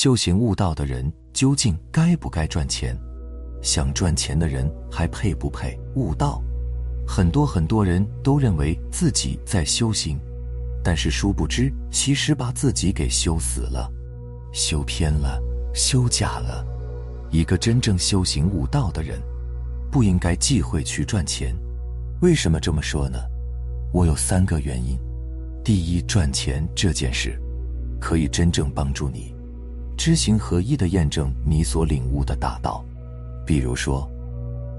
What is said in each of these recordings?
修行悟道的人究竟该不该赚钱？想赚钱的人还配不配悟道？很多很多人都认为自己在修行，但是殊不知，其实把自己给修死了，修偏了，修假了。一个真正修行悟道的人，不应该忌讳去赚钱。为什么这么说呢？我有三个原因。第一，赚钱这件事，可以真正帮助你知行合一的验证你所领悟的大道。比如说。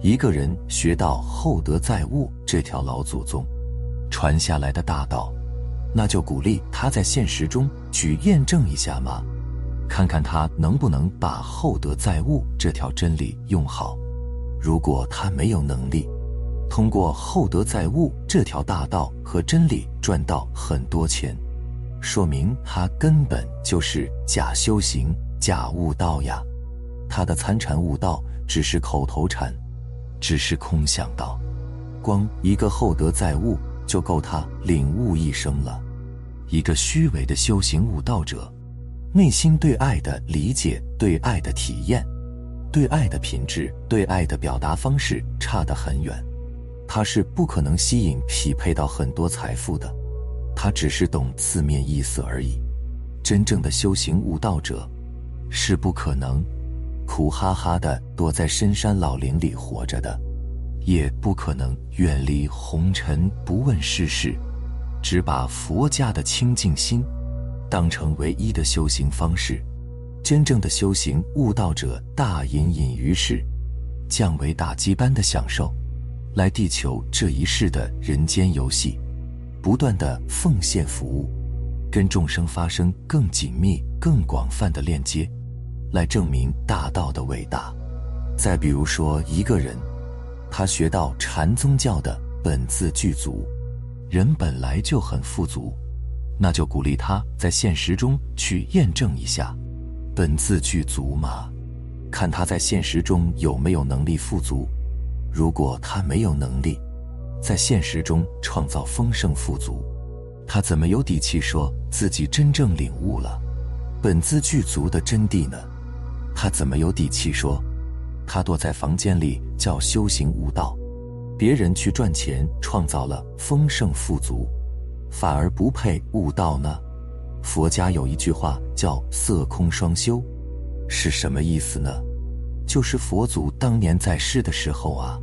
一个人学到厚德载物这条老祖宗传下来的大道，那就鼓励他在现实中去验证一下嘛，看看他能不能把厚德载物这条真理用好。如果他没有能力通过厚德载物这条大道和真理赚到很多钱，说明他根本就是假修行、假悟道呀。他的参禅悟道只是口头禅。只是空想到，光一个厚德载物就够他领悟一生了。一个虚伪的修行悟道者，内心对爱的理解、对爱的体验、对爱的品质、对爱的表达方式差得很远，他是不可能吸引匹配到很多财富的。他只是懂字面意思而已。真正的修行悟道者，是不可能。苦哈哈的躲在深山老林里活着的，也不可能远离红尘不问世事，只把佛家的清净心当成唯一的修行方式。真正的修行悟道者，大隐隐于世，降维打击般的享受来地球这一世的人间游戏，不断的奉献服务，跟众生发生更紧密、更广泛的链接。来证明大道的伟大。再比如说，一个人，他学到禅宗教的本自具足，人本来就很富足，那就鼓励他在现实中去验证一下，本自具足嘛，看他在现实中有没有能力富足。如果他没有能力在现实中创造丰盛富足，他怎么有底气说自己真正领悟了本自具足的真谛呢？他怎么有底气说，他躲在房间里叫修行悟道，别人去赚钱创造了丰盛富足，反而不配悟道呢？佛家有一句话叫色空双修，是什么意思呢？就是佛祖当年在世的时候啊，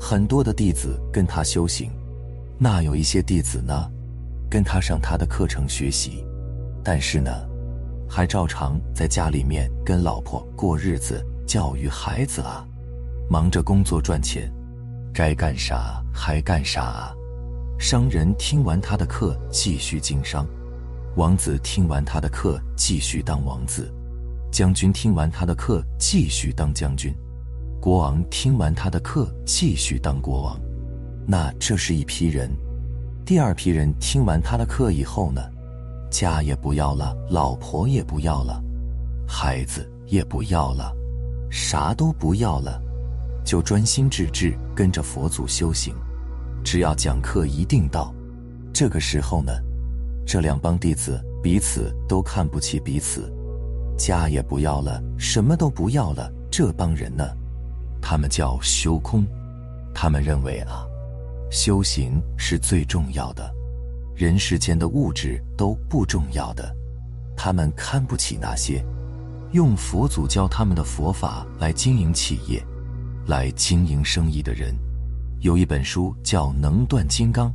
很多的弟子跟他修行，那有一些弟子呢，跟他上他的课程学习，但是呢。还照常在家里面跟老婆过日子，教育孩子啊，忙着工作赚钱，该干啥还干啥啊。商人听完他的课继续经商，王子听完他的课继续当王子，将军听完他的课继续当将军，国王听完他的课继续当国王。那这是一批人，第二批人听完他的课以后呢？家也不要了，老婆也不要了，孩子也不要了，啥都不要了，就专心致志跟着佛祖修行。只要讲课一定到。这个时候呢，这两帮弟子彼此都看不起彼此，家也不要了，什么都不要了。这帮人呢，他们叫修空，他们认为啊，修行是最重要的。人世间的物质都不重要的，他们看不起那些。用佛祖教他们的佛法来经营企业、来经营生意的人。有一本书叫《能断金刚》，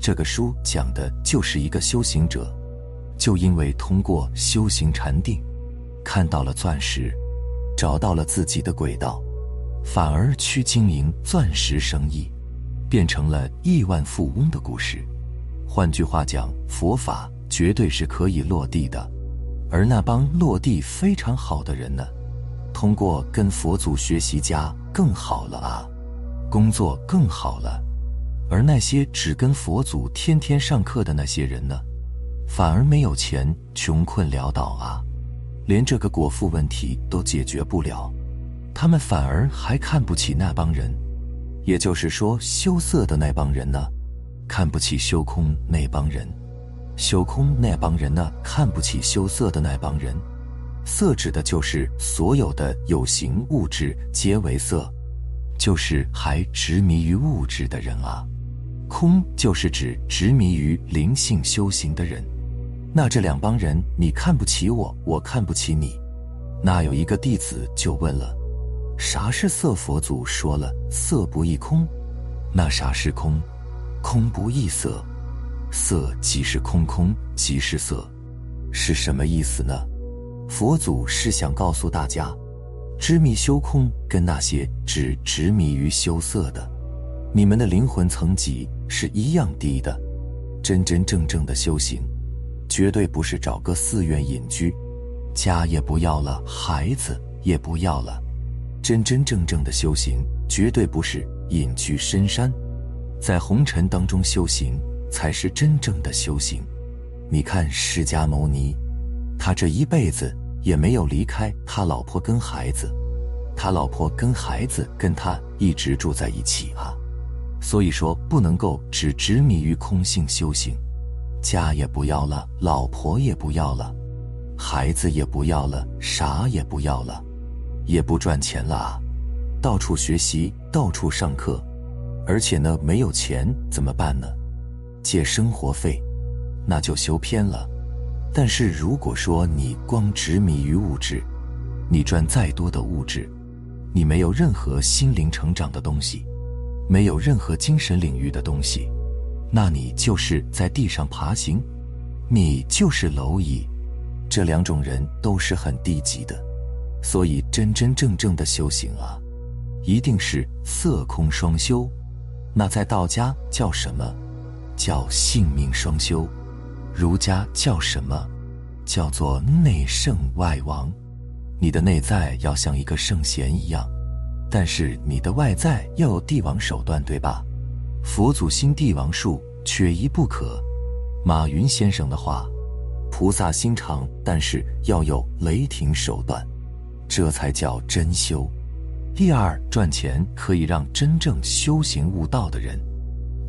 这个书讲的就是一个修行者，就因为通过修行禅定，看到了钻石，找到了自己的轨道，反而去经营钻石生意，变成了亿万富翁的故事。换句话讲，佛法绝对是可以落地的，而那帮落地非常好的人呢，通过跟佛祖学习家更好了啊，工作更好了，而那些只跟佛祖天天上课的那些人呢，反而没有钱，穷困潦倒啊，连这个果腹问题都解决不了，他们反而还看不起那帮人，也就是说，羞涩的那帮人呢。看不起修空那帮人，修空那帮人呢？看不起羞涩的那帮人，色指的就是所有的有形物质皆为色，就是还执迷于物质的人啊。空就是指执迷于灵性修行的人。那这两帮人，你看不起我，我看不起你。那有一个弟子就问了：“啥是色？”佛祖说了：“色不异空。”那啥是空？空不异色。色即是空，空即是色，是什么意思呢？佛祖是想告诉大家，执迷修空跟那些只执迷于修色的，你们的灵魂层级是一样低的。真真正正的修行，绝对不是找个寺院隐居，家也不要了，孩子也不要了。真真正正的修行，绝对不是隐居深山，在红尘当中修行，才是真正的修行。你看释迦牟尼，他这一辈子。也没有离开他老婆跟孩子，他老婆跟孩子跟他一直住在一起啊，所以说不能够只执迷于空性修行，家也不要了，老婆也不要了，孩子也不要了，啥也不要了，也不赚钱了啊，到处学习，到处上课，而且呢没有钱怎么办呢？借生活费，那就修偏了。但是如果说你光执迷于物质，你赚再多的物质，你没有任何心灵成长的东西，没有任何精神领域的东西，那你就是在地上爬行，你就是蝼蚁。这两种人都是很低级的，所以真真正正的修行啊，一定是色空双修。那在道家叫什么？叫性命双修。儒家叫什么？叫做内圣外王。你的内在要像一个圣贤一样，但是你的外在要有帝王手段，对吧？佛祖心帝王术缺一不可。马云先生的话：菩萨心肠，但是要有雷霆手段，这才叫真修。第二，赚钱可以让真正修行悟道的人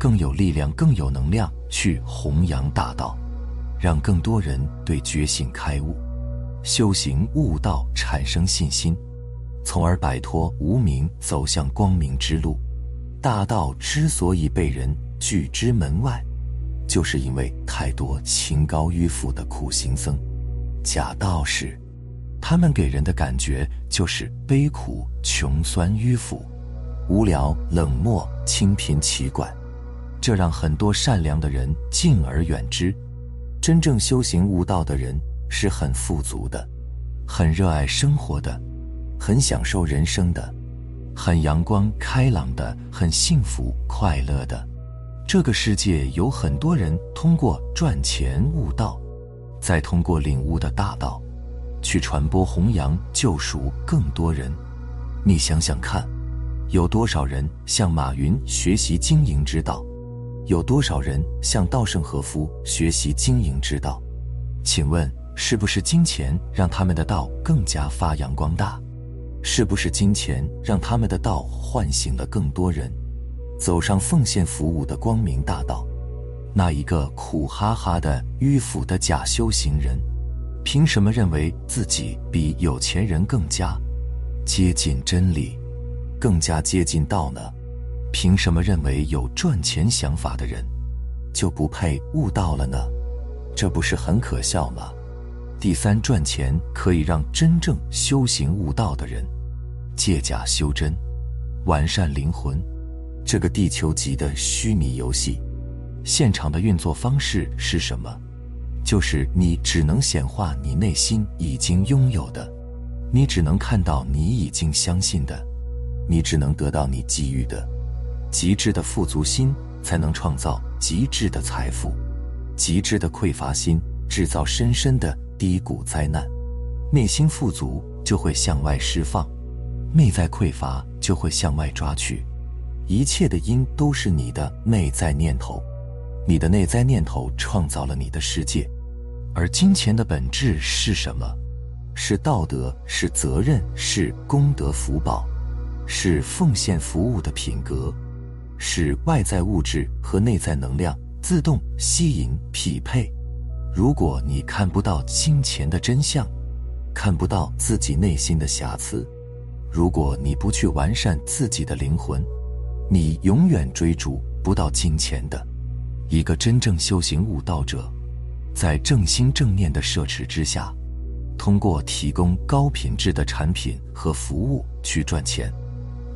更有力量、更有能量去弘扬大道。让更多人对觉醒开悟、修行悟道产生信心，从而摆脱无明，走向光明之路。大道之所以被人拒之门外，就是因为太多清高迂腐的苦行僧、假道士，他们给人的感觉就是悲苦、穷酸、迂腐、无聊、冷漠、清贫、奇怪，这让很多善良的人敬而远之。真正修行悟道的人是很富足的，很热爱生活的，很享受人生的，很阳光开朗的，很幸福快乐的。这个世界有很多人通过赚钱悟道，再通过领悟的大道，去传播弘扬救赎更多人。你想想看，有多少人向马云学习经营之道？有多少人向稻盛和夫学习经营之道？请问，是不是金钱让他们的道更加发扬光大？是不是金钱让他们的道唤醒了更多人，走上奉献服务的光明大道？那一个苦哈哈的迂腐的假修行人，凭什么认为自己比有钱人更加接近真理，更加接近道呢？凭什么认为有赚钱想法的人就不配悟道了呢？这不是很可笑吗？第三，赚钱可以让真正修行悟道的人借假修真，完善灵魂。这个地球级的虚拟游戏，现场的运作方式是什么？就是你只能显化你内心已经拥有的，你只能看到你已经相信的，你只能得到你给予的。极致的富足心才能创造极致的财富，极致的匮乏心制造深深的低谷灾难。内心富足就会向外释放，内在匮乏就会向外抓取。一切的因都是你的内在念头，你的内在念头创造了你的世界。而金钱的本质是什么？是道德，是责任，是功德福报，是奉献服务的品格。是外在物质和内在能量自动吸引匹配。如果你看不到金钱的真相，看不到自己内心的瑕疵。如果你不去完善自己的灵魂，你永远追逐不到金钱的。一个真正修行悟道者，在正心正念的摄持之下，通过提供高品质的产品和服务去赚钱，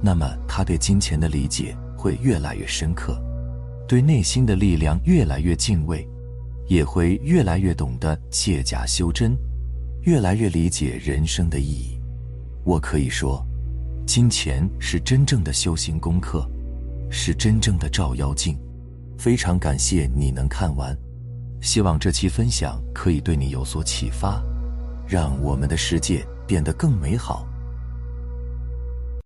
那么他对金钱的理解会越来越深刻，对内心的力量越来越敬畏，也会越来越懂得借假修真，越来越理解人生的意义。我可以说，金钱是真正的修行功课，是真正的照妖镜。非常感谢你能看完，希望这期分享可以对你有所启发，让我们的世界变得更美好。